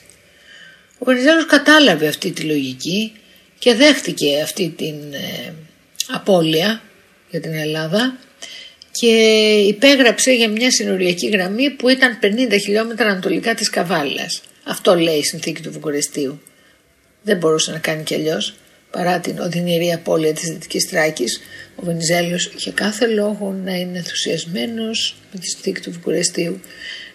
Ο Βενιζέλος κατάλαβε αυτή τη λογική και δέχτηκε αυτή την ε, απώλεια για την Ελλάδα και υπέγραψε για μια συνοριακή γραμμή που ήταν 50 χιλιόμετρα ανατολικά της Καβάλας. Αυτό λέει η συνθήκη του Βουκουρεστίου. Δεν μπορούσε να κάνει κι αλλιώς. Παρά την οδυνηρή απώλεια της Δυτικής Τράκης, ο Βενιζέλος είχε κάθε λόγο να είναι ενθουσιασμένος με τη συνθήκη του Βουκουρεστίου,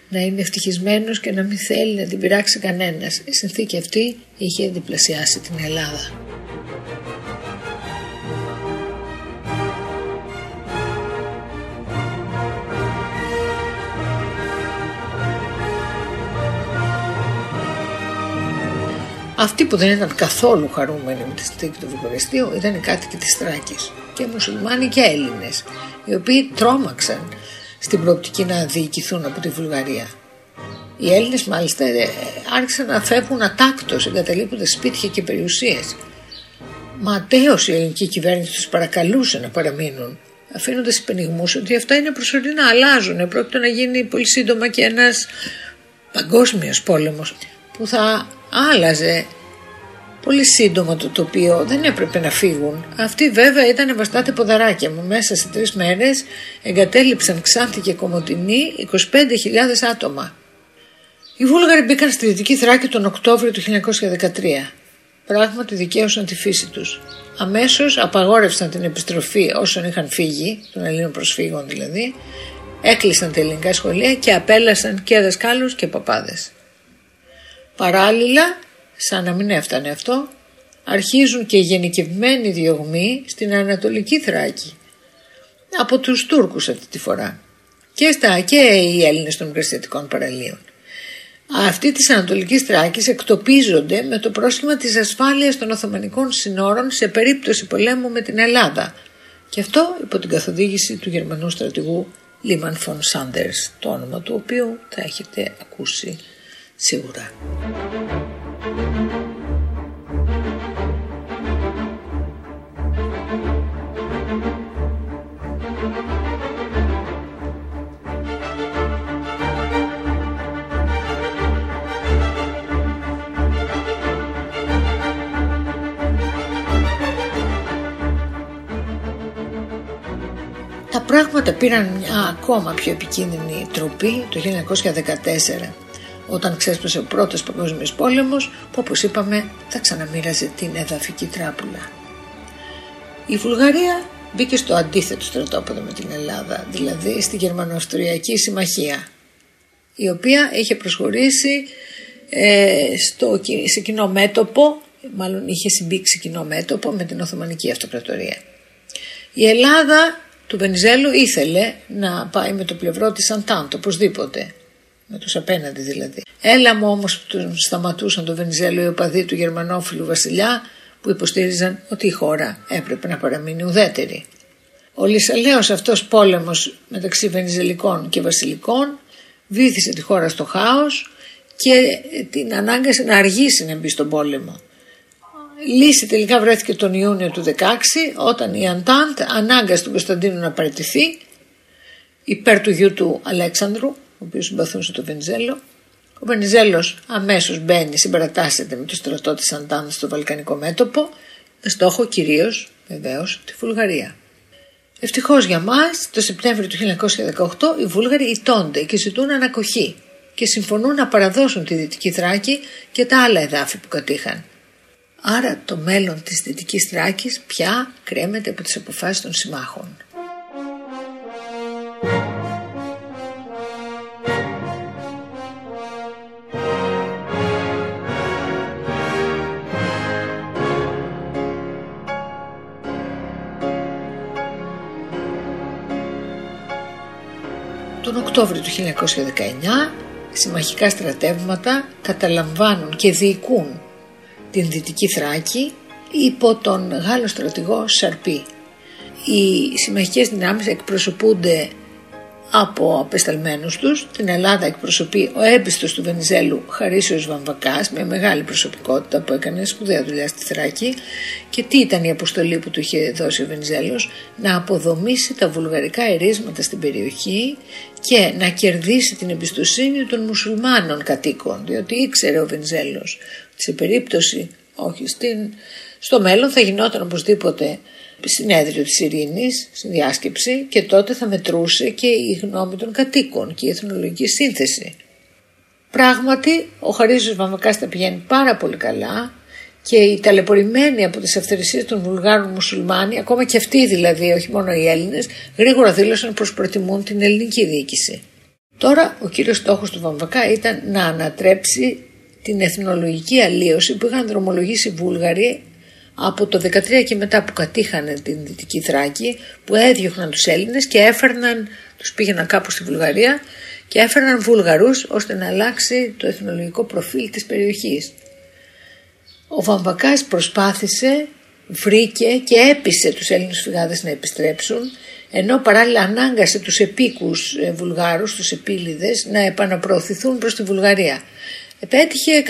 να είναι ευτυχισμένος και να μην θέλει να την πειράξει κανένας. Η συνθήκη αυτή είχε διπλασιάσει την Ελλάδα. Αυτοί που δεν ήταν καθόλου χαρούμενοι με τη συνθήκη του Βουκουρεστίου ήταν οι κάτοικοι της Θράκης και μουσουλμάνοι και Έλληνες, οι οποίοι τρόμαξαν στην προοπτική να διοικηθούν από τη Βουλγαρία. Οι Έλληνες μάλιστα ε, άρχισαν να φεύγουν ατάκτως εγκαταλείποντας σπίτια και περιουσίες. Ματέως η ελληνική κυβέρνηση τους παρακαλούσε να παραμείνουν αφήνοντας υπενιγμούς ότι αυτά είναι προσωρινά, αλλάζουν. Πρόκειται να γίνει πολύ σύντομα και ένας παγκόσμιος πόλεμος που θα άλλαζε πολύ σύντομα το τοπίο, δεν έπρεπε να φύγουν. Αυτοί βέβαια ήταν βαστάτε ποδαράκια μου. Μέσα σε τρεις μέρες εγκατέλειψαν Ξάνθη και Κομωτινή 25.000 άτομα. Οι Βούλγαροι μπήκαν στη Δυτική Θράκη τον Οκτώβριο του 1913. Πράγματι δικαίωσαν τη φύση τους. Αμέσως απαγόρευσαν την επιστροφή όσων είχαν φύγει, των Ελλήνων προσφύγων δηλαδή, έκλεισαν τα ελληνικά σχολεία και απέλασαν και δασκάλους και παπάδες. Παράλληλα, σαν να μην έφτανε αυτό, αρχίζουν και γενικευμένοι διωγμοί στην Ανατολική Θράκη από τους Τούρκους αυτή τη φορά και, στα, και οι Έλληνες των Μικρασιατικών παραλίων. Αυτοί της Ανατολικής Θράκης εκτοπίζονται με το πρόσχημα της ασφάλειας των Οθωμανικών συνόρων σε περίπτωση πολέμου με την Ελλάδα και αυτό υπό την καθοδήγηση του Γερμανού στρατηγού Λίμαν Φον Σάντερς, το όνομα του οποίου θα έχετε ακούσει σίγουρα. Πράγματα πήραν μια ακόμα πιο επικίνδυνη τροπή το 1914 όταν ξέσπασε ο πρώτος παγκόσμιος πόλεμος που όπως είπαμε θα ξαναμοίραζε την εδαφική τράπουλα. Η Βουλγαρία μπήκε στο αντίθετο στρατόπεδο με την Ελλάδα, δηλαδή στη Γερμανοαυστριακή Συμμαχία, η οποία είχε προσχωρήσει ε, στο, σε κοινό μέτωπο μάλλον είχε συμπήξει κοινό μέτωπο με την Οθωμανική Αυτοκρατορία. Η Ελλάδα του Βενιζέλου ήθελε να πάει με το πλευρό της Αντάντ, οπωσδήποτε. Με τους απέναντι δηλαδή. Έλα μου όμως που τον σταματούσαν το Βενιζέλο οι οπαδοί του γερμανόφιλου βασιλιά που υποστήριζαν ότι η χώρα έπρεπε να παραμείνει ουδέτερη. Ο Λυσαλέος αυτός πόλεμος μεταξύ Βενιζελικών και Βασιλικών βήθησε τη χώρα στο χάος και την ανάγκασε να αργήσει να μπει στον πόλεμο. Λύση τελικά βρέθηκε τον Ιούνιο του 16 όταν η Αντάντ ανάγκασε τον Κωνσταντίνο να παραιτηθεί υπέρ του γιού του Αλέξανδρου, ο οποίος συμπαθούσε τον Βενιζέλο. Ο Βενιζέλος αμέσως μπαίνει, συμπαρατάσσεται με το στρατό της Αντάντ στο Βαλκανικό μέτωπο με στόχο κυρίως βεβαίως τη Βουλγαρία. Ευτυχώς για μας, το Σεπτέμβριο του 1918 οι Βούλγαροι ιτώνται και ζητούν ανακοχή και συμφωνούν να παραδώσουν τη Δυτική Θράκη και τα άλλα εδάφη που κατήχαν. Άρα το μέλλον της Δυτικής Θράκης πια κρέμεται από τις αποφάσεις των συμμάχων. Τον Οκτώβριο του 1919 συμμαχικά στρατεύματα καταλαμβάνουν και διοικούν την Δυτική Θράκη υπό τον Γάλλο στρατηγό Σαρπί. Οι συμμαχικές δυνάμεις εκπροσωπούνται από απεσταλμένους τους. Την Ελλάδα εκπροσωπεί ο έμπιστος του Βενιζέλου Χαρίσιος Βαμβακάς με μεγάλη προσωπικότητα που έκανε σπουδαία δουλειά στη Θράκη και τι ήταν η αποστολή που του είχε δώσει ο Βενιζέλος; Να αποδομήσει τα βουλγαρικά ερίσματα στην περιοχή και να κερδίσει την εμπιστοσύνη των μουσουλμάνων κατοίκων διότι ήξερε ο Βενιζέλος σε περίπτωση όχι στην, στο μέλλον θα γινόταν οπωσδήποτε συνέδριο της ειρήνης, συνδιάσκεψη και τότε θα μετρούσε και η γνώμη των κατοίκων και η εθνολογική σύνθεση. Πράγματι, ο Χαρίζος Βαμβακάς τα πηγαίνει πάρα πολύ καλά και οι ταλαιπωρημένοι από τις αυθαιρεσίες των Βουλγάρων μουσουλμάνοι, ακόμα και αυτοί δηλαδή, όχι μόνο οι Έλληνες, γρήγορα δήλωσαν πως προτιμούν την ελληνική διοίκηση. Τώρα ο κύριος στόχος του Βαμβακά ήταν να ανατρέψει την εθνολογική αλλίωση που είχαν δρομολογήσει οι Βούλγαροι από το 13 και μετά που κατήχανε την Δυτική Θράκη που έδιωχναν τους Έλληνες και έφερναν, τους πήγαιναν κάπου στη Βουλγαρία και έφερναν Βούλγαρους ώστε να αλλάξει το εθνολογικό προφίλ της περιοχής. Ο Βαμβακάς προσπάθησε, βρήκε και έπεισε τους Έλληνες φυγάδες να επιστρέψουν ενώ παράλληλα ανάγκασε τους επίκους ε, Βουλγάρους, τους επίλυδες να επαναπροωθηθούν προς τη Βουλγαρία. Επέτυχε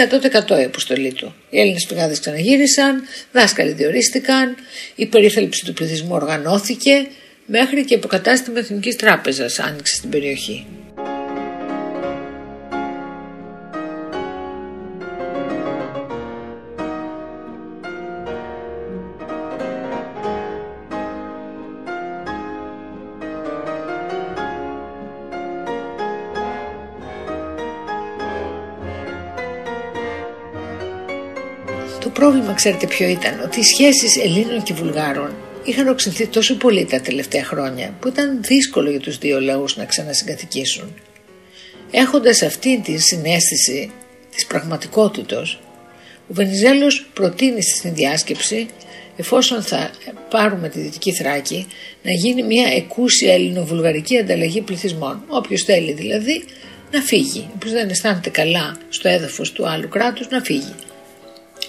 100% η αποστολή του. Οι Έλληνες πηγάδες ξαναγύρισαν, δάσκαλοι διορίστηκαν, η περίθαλψη του πληθυσμού οργανώθηκε, μέχρι και υποκατάστημα Εθνικής Τράπεζας άνοιξε στην περιοχή. Πρόβλημα ξέρετε ποιο ήταν, ότι οι σχέσεις Ελλήνων και Βουλγάρων είχαν οξυνθεί τόσο πολύ τα τελευταία χρόνια που ήταν δύσκολο για τους δύο λαούς να ξανασυγκατοικήσουν. Έχοντας αυτή τη συνέστηση της πραγματικότητος, ο Βενιζέλος προτείνει στην διάσκεψη εφόσον θα πάρουμε τη Δυτική Θράκη να γίνει μια εκούσια ελληνοβουλγαρική ανταλλαγή πληθυσμών. Όποιος θέλει δηλαδή να φύγει. Όποιος δεν αισθάνεται καλά στο έδαφος του άλλου κράτους να φύγει.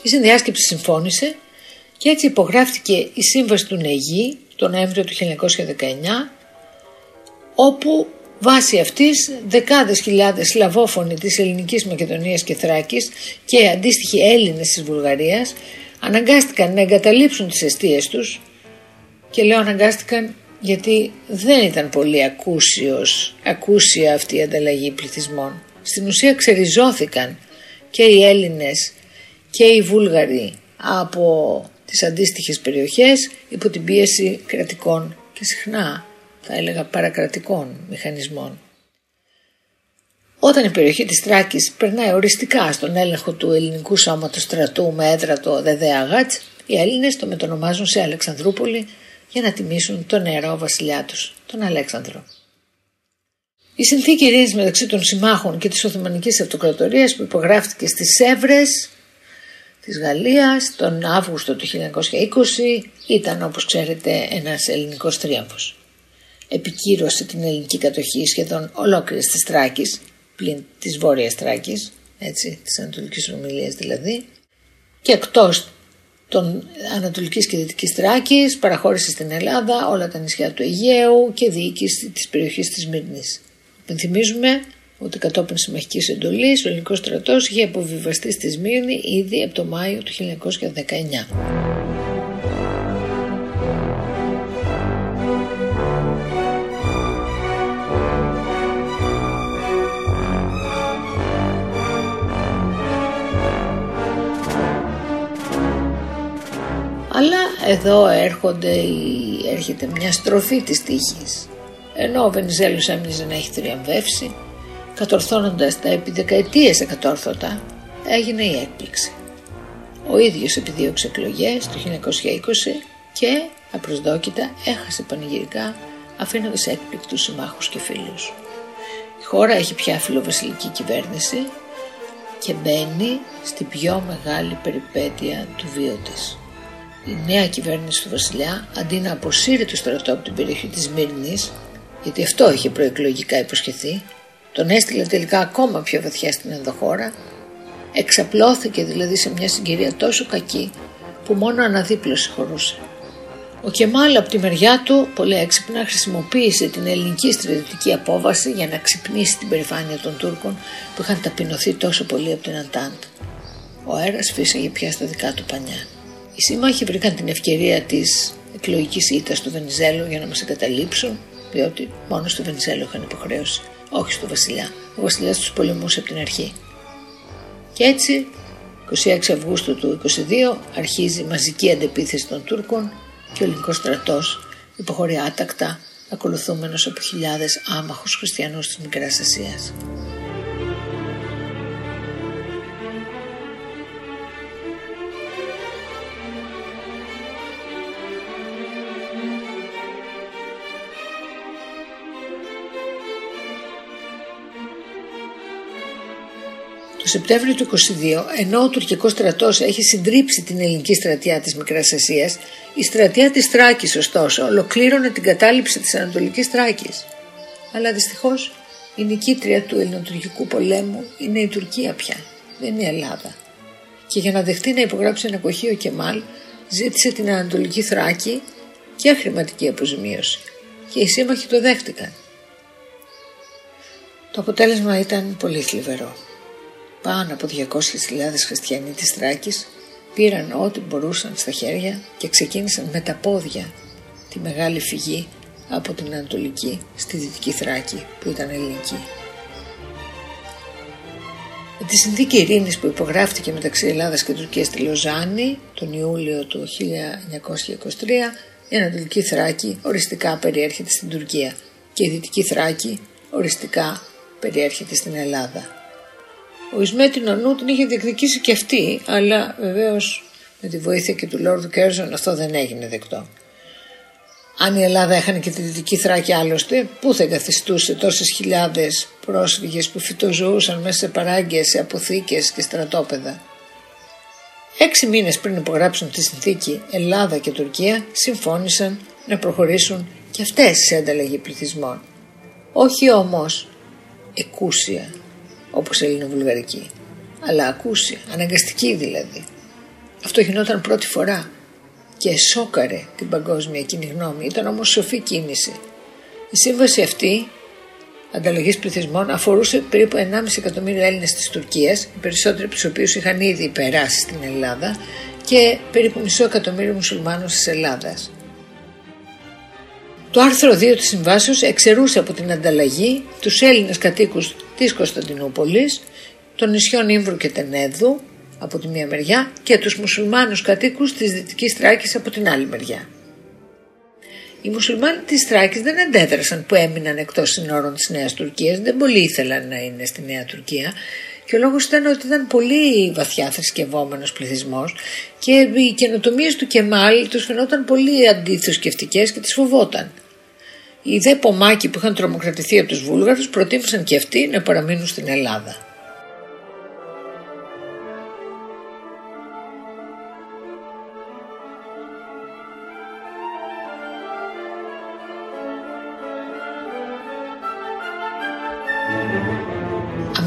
Η συνδιάσκεψης συμφώνησε και έτσι υπογράφτηκε η σύμβαση του Νεγί τον Νοέμβριο του 1919 όπου βάσει αυτής δεκάδες χιλιάδες λαβόφωνοι της ελληνικής Μακεδονίας και Θράκης και αντίστοιχοι Έλληνες της Βουλγαρίας αναγκάστηκαν να εγκαταλείψουν τις αιστείες τους και λέω αναγκάστηκαν γιατί δεν ήταν πολύ ακούσιος, ακούσια αυτή η ανταλλαγή πληθυσμών. Στην ουσία ξεριζώθηκαν και οι Έλληνες και οι Βούλγαροι από τις αντίστοιχες περιοχές υπό την πίεση κρατικών και συχνά θα έλεγα παρακρατικών μηχανισμών. Όταν η περιοχή της Τράκης περνάει οριστικά στον έλεγχο του ελληνικού σώματος στρατού με έδρα το Δεδεαγάτς, οι Έλληνες το μετονομάζουν σε Αλεξανδρούπολη για να τιμήσουν τον νεαρό βασιλιά τους, τον Αλέξανδρο. Η συνθήκη ειρήνης μεταξύ των συμμάχων και της Οθωμανικής Αυτοκρατορίας που υπογράφτηκε στις Σεύρες της Γαλλίας τον Αύγουστο του 1920 ήταν όπως ξέρετε ένας ελληνικός τρίαμφος. Επικύρωσε την ελληνική κατοχή σχεδόν ολόκληρης της Τράκης πλην της Βόρειας Τράκης, έτσι, της Ανατολικής Ομιλίας δηλαδή, και εκτός των Ανατολικής και Δυτικής Τράκης παραχώρησε στην Ελλάδα όλα τα νησιά του Αιγαίου και διοίκηση της περιοχής της Μύρνης. Πενθυμίζουμε ότι κατόπιν συμμαχικής εντολής ο ελληνικός στρατός είχε αποβιβαστεί στη Σμύρνη ήδη από το Μάιο του 1919. Αλλά εδώ έρχονται, έρχεται μια στροφή της τύχης. Ενώ ο Βενιζέλος έμεινε να έχει θριαμβεύσει, κατορθώνοντας τα επί δεκαετίες εκατόρθωτα, έγινε η έκπληξη. Ο ίδιος επιδίωξε εκλογές το 1920 και απροσδόκητα έχασε πανηγυρικά αφήνοντας έκπληκτους συμμάχους και φίλους. Η χώρα έχει πια φιλοβασιλική κυβέρνηση και μπαίνει στην πιο μεγάλη περιπέτεια του βίου της. Η νέα κυβέρνηση του βασιλιά αντί να αποσύρει το στρατό από την περιοχή της Μύρνης γιατί αυτό είχε προεκλογικά υποσχεθεί τον έστειλε τελικά ακόμα πιο βαθιά στην ενδοχώρα, εξαπλώθηκε δηλαδή σε μια συγκυρία τόσο κακή που μόνο αναδίπλωση χωρούσε. Ο Κεμάλ από τη μεριά του πολύ έξυπνα χρησιμοποίησε την ελληνική στρατιωτική απόβαση για να ξυπνήσει την περηφάνεια των Τούρκων που είχαν ταπεινωθεί τόσο πολύ από την Αντάντ. Ο αέρας φύσαγε πια στα δικά του πανιά. Οι σύμμαχοι βρήκαν την ευκαιρία της εκλογικής ήττας του Βενιζέλου για να μας εγκαταλείψουν διότι μόνο στο Βενιζέλο είχαν υποχρέωση όχι στο βασιλιά. Ο βασιλιάς τους πολεμούσε από την αρχή. Και έτσι, 26 Αυγούστου του 22 αρχίζει μαζική αντεπίθεση των Τούρκων και ο ελληνικός στρατός υποχωρεί άτακτα, ακολουθούμενος από χιλιάδες άμαχους χριστιανούς της Μικράς Ασίας. Το Σεπτέμβριο του 22, ενώ ο τουρκικός στρατός έχει συντρίψει την ελληνική στρατιά της Μικράς Ασίας, η στρατιά της Τράκης ωστόσο ολοκλήρωνε την κατάληψη της Ανατολικής Τράκης. Αλλά δυστυχώς η νικήτρια του ελληνοτουρκικού πολέμου είναι η Τουρκία πια, δεν είναι η Ελλάδα. Και για να δεχτεί να υπογράψει ένα κοχείο Κεμάλ, ζήτησε την Ανατολική Θράκη και χρηματική αποζημίωση. Και οι σύμμαχοι το δέχτηκαν. Το αποτέλεσμα ήταν πολύ θλιβερό πάνω από 200.000 χριστιανοί της Θράκης πήραν ό,τι μπορούσαν στα χέρια και ξεκίνησαν με τα πόδια τη μεγάλη φυγή από την Ανατολική στη Δυτική Θράκη που ήταν ελληνική. Με τη συνθήκη ειρήνης που υπογράφτηκε μεταξύ Ελλάδας και Τουρκίας στη Λοζάνη τον Ιούλιο του 1923 η Ανατολική Θράκη οριστικά περιέρχεται στην Τουρκία και η Δυτική Θράκη οριστικά περιέρχεται στην Ελλάδα. Ο Ισμέτη Νονού την είχε διεκδικήσει και αυτή, αλλά βεβαίως με τη βοήθεια και του Λόρδου Κέρζον αυτό δεν έγινε δεκτό. Αν η Ελλάδα έχανε και τη Δυτική Θράκη άλλωστε, πού θα εγκαθιστούσε τόσες χιλιάδες πρόσφυγες που φυτοζωούσαν μέσα σε παράγκες, σε αποθήκες και στρατόπεδα; Έξι μήνες πριν υπογράψουν τη συνθήκη, Ελλάδα και Τουρκία συμφώνησαν να προχωρήσουν και αυτές σε ανταλλαγή πληθυσμών. Όχι όμως εκούσια όπως ελληνοβουλγαρική. Αλλά ακούσια, αναγκαστική δηλαδή. Αυτό γινόταν πρώτη φορά και σόκαρε την παγκόσμια κοινή γνώμη. Ήταν όμως σοφή κίνηση. Η σύμβαση αυτή ανταλλαγής πληθυσμών αφορούσε περίπου 1,5 εκατομμύριο Έλληνες της Τουρκίας, οι περισσότεροι από τους οποίους είχαν ήδη περάσει στην Ελλάδα, και περίπου μισό εκατομμύριο μουσουλμάνους της Ελλάδας. Το άρθρο 2 της συμβάσεως εξαιρούσε από την ανταλλαγή τους Έλληνες κατοίκους της Κωνσταντινούπολης, των νησιών Ήμβρου και Τενέδου από τη μία μεριά και τους μουσουλμάνους κατοίκους της Δυτικής Τράκης από την άλλη μεριά. Οι μουσουλμάνοι της Τράκης δεν αντέδρασαν που έμειναν εκτός συνόρων της Νέας Τουρκίας, δεν πολύ ήθελαν να είναι στη Νέα Τουρκία και ο λόγος ήταν ότι ήταν πολύ βαθιά θρησκευόμενος πληθυσμός και οι καινοτομίες του Κεμάλ τους φαινόταν πολύ αντιθρησκευτικές και τις φοβόταν. Οι δε πομάκοι που είχαν τρομοκρατηθεί από τους Βούλγαρους προτίμησαν και αυτοί να παραμείνουν στην Ελλάδα.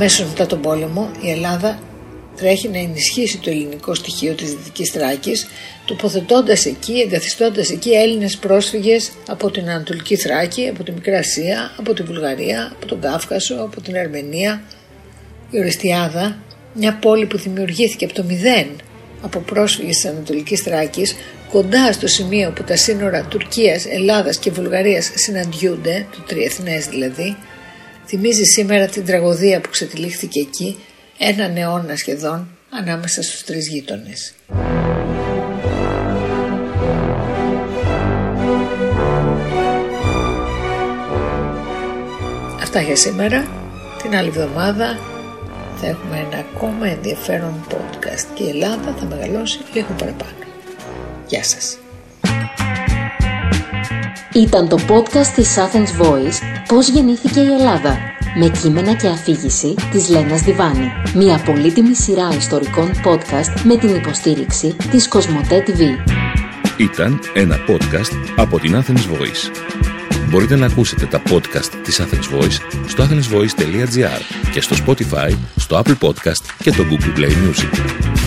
Αμέσως μετά τον πόλεμο η Ελλάδα τρέχει να ενισχύσει το ελληνικό στοιχείο της Δυτικής Θράκης τοποθετώντας εκεί, εγκαθιστώντας εκεί Έλληνες πρόσφυγες από την Ανατολική Θράκη, από τη Μικρά Ασία, από τη Βουλγαρία, από τον Κάφκασο, από την Αρμενία. Η Ορεστιάδα, μια πόλη που δημιουργήθηκε από το μηδέν από πρόσφυγες της Ανατολικής Θράκης κοντά στο σημείο που τα σύνορα Τουρκίας, Ελλάδας και Βουλγαρίας συναντιούνται, το τριεθνές δηλαδή, θυμίζει σήμερα την τραγωδία που ξετυλίχθηκε εκεί έναν αιώνα σχεδόν ανάμεσα στους τρεις γείτονες. Αυτά για σήμερα. Την άλλη εβδομάδα θα έχουμε ένα ακόμα ενδιαφέρον podcast και η Ελλάδα θα μεγαλώσει λίγο παραπάνω. Γεια σας. Ήταν το podcast της Athens Voice «Πώς γεννήθηκε η Ελλάδα» με κείμενα και αφήγηση της Λένας Διβάνη. Μια πολύτιμη σειρά ιστορικών podcast με την υποστήριξη της Κοσμοτέ TV. Ήταν ένα podcast από την Athens Voice. Μπορείτε να ακούσετε τα podcast της Athens Voice στο athensvoice.gr και στο Spotify, στο Apple Podcast και το Google Play Music.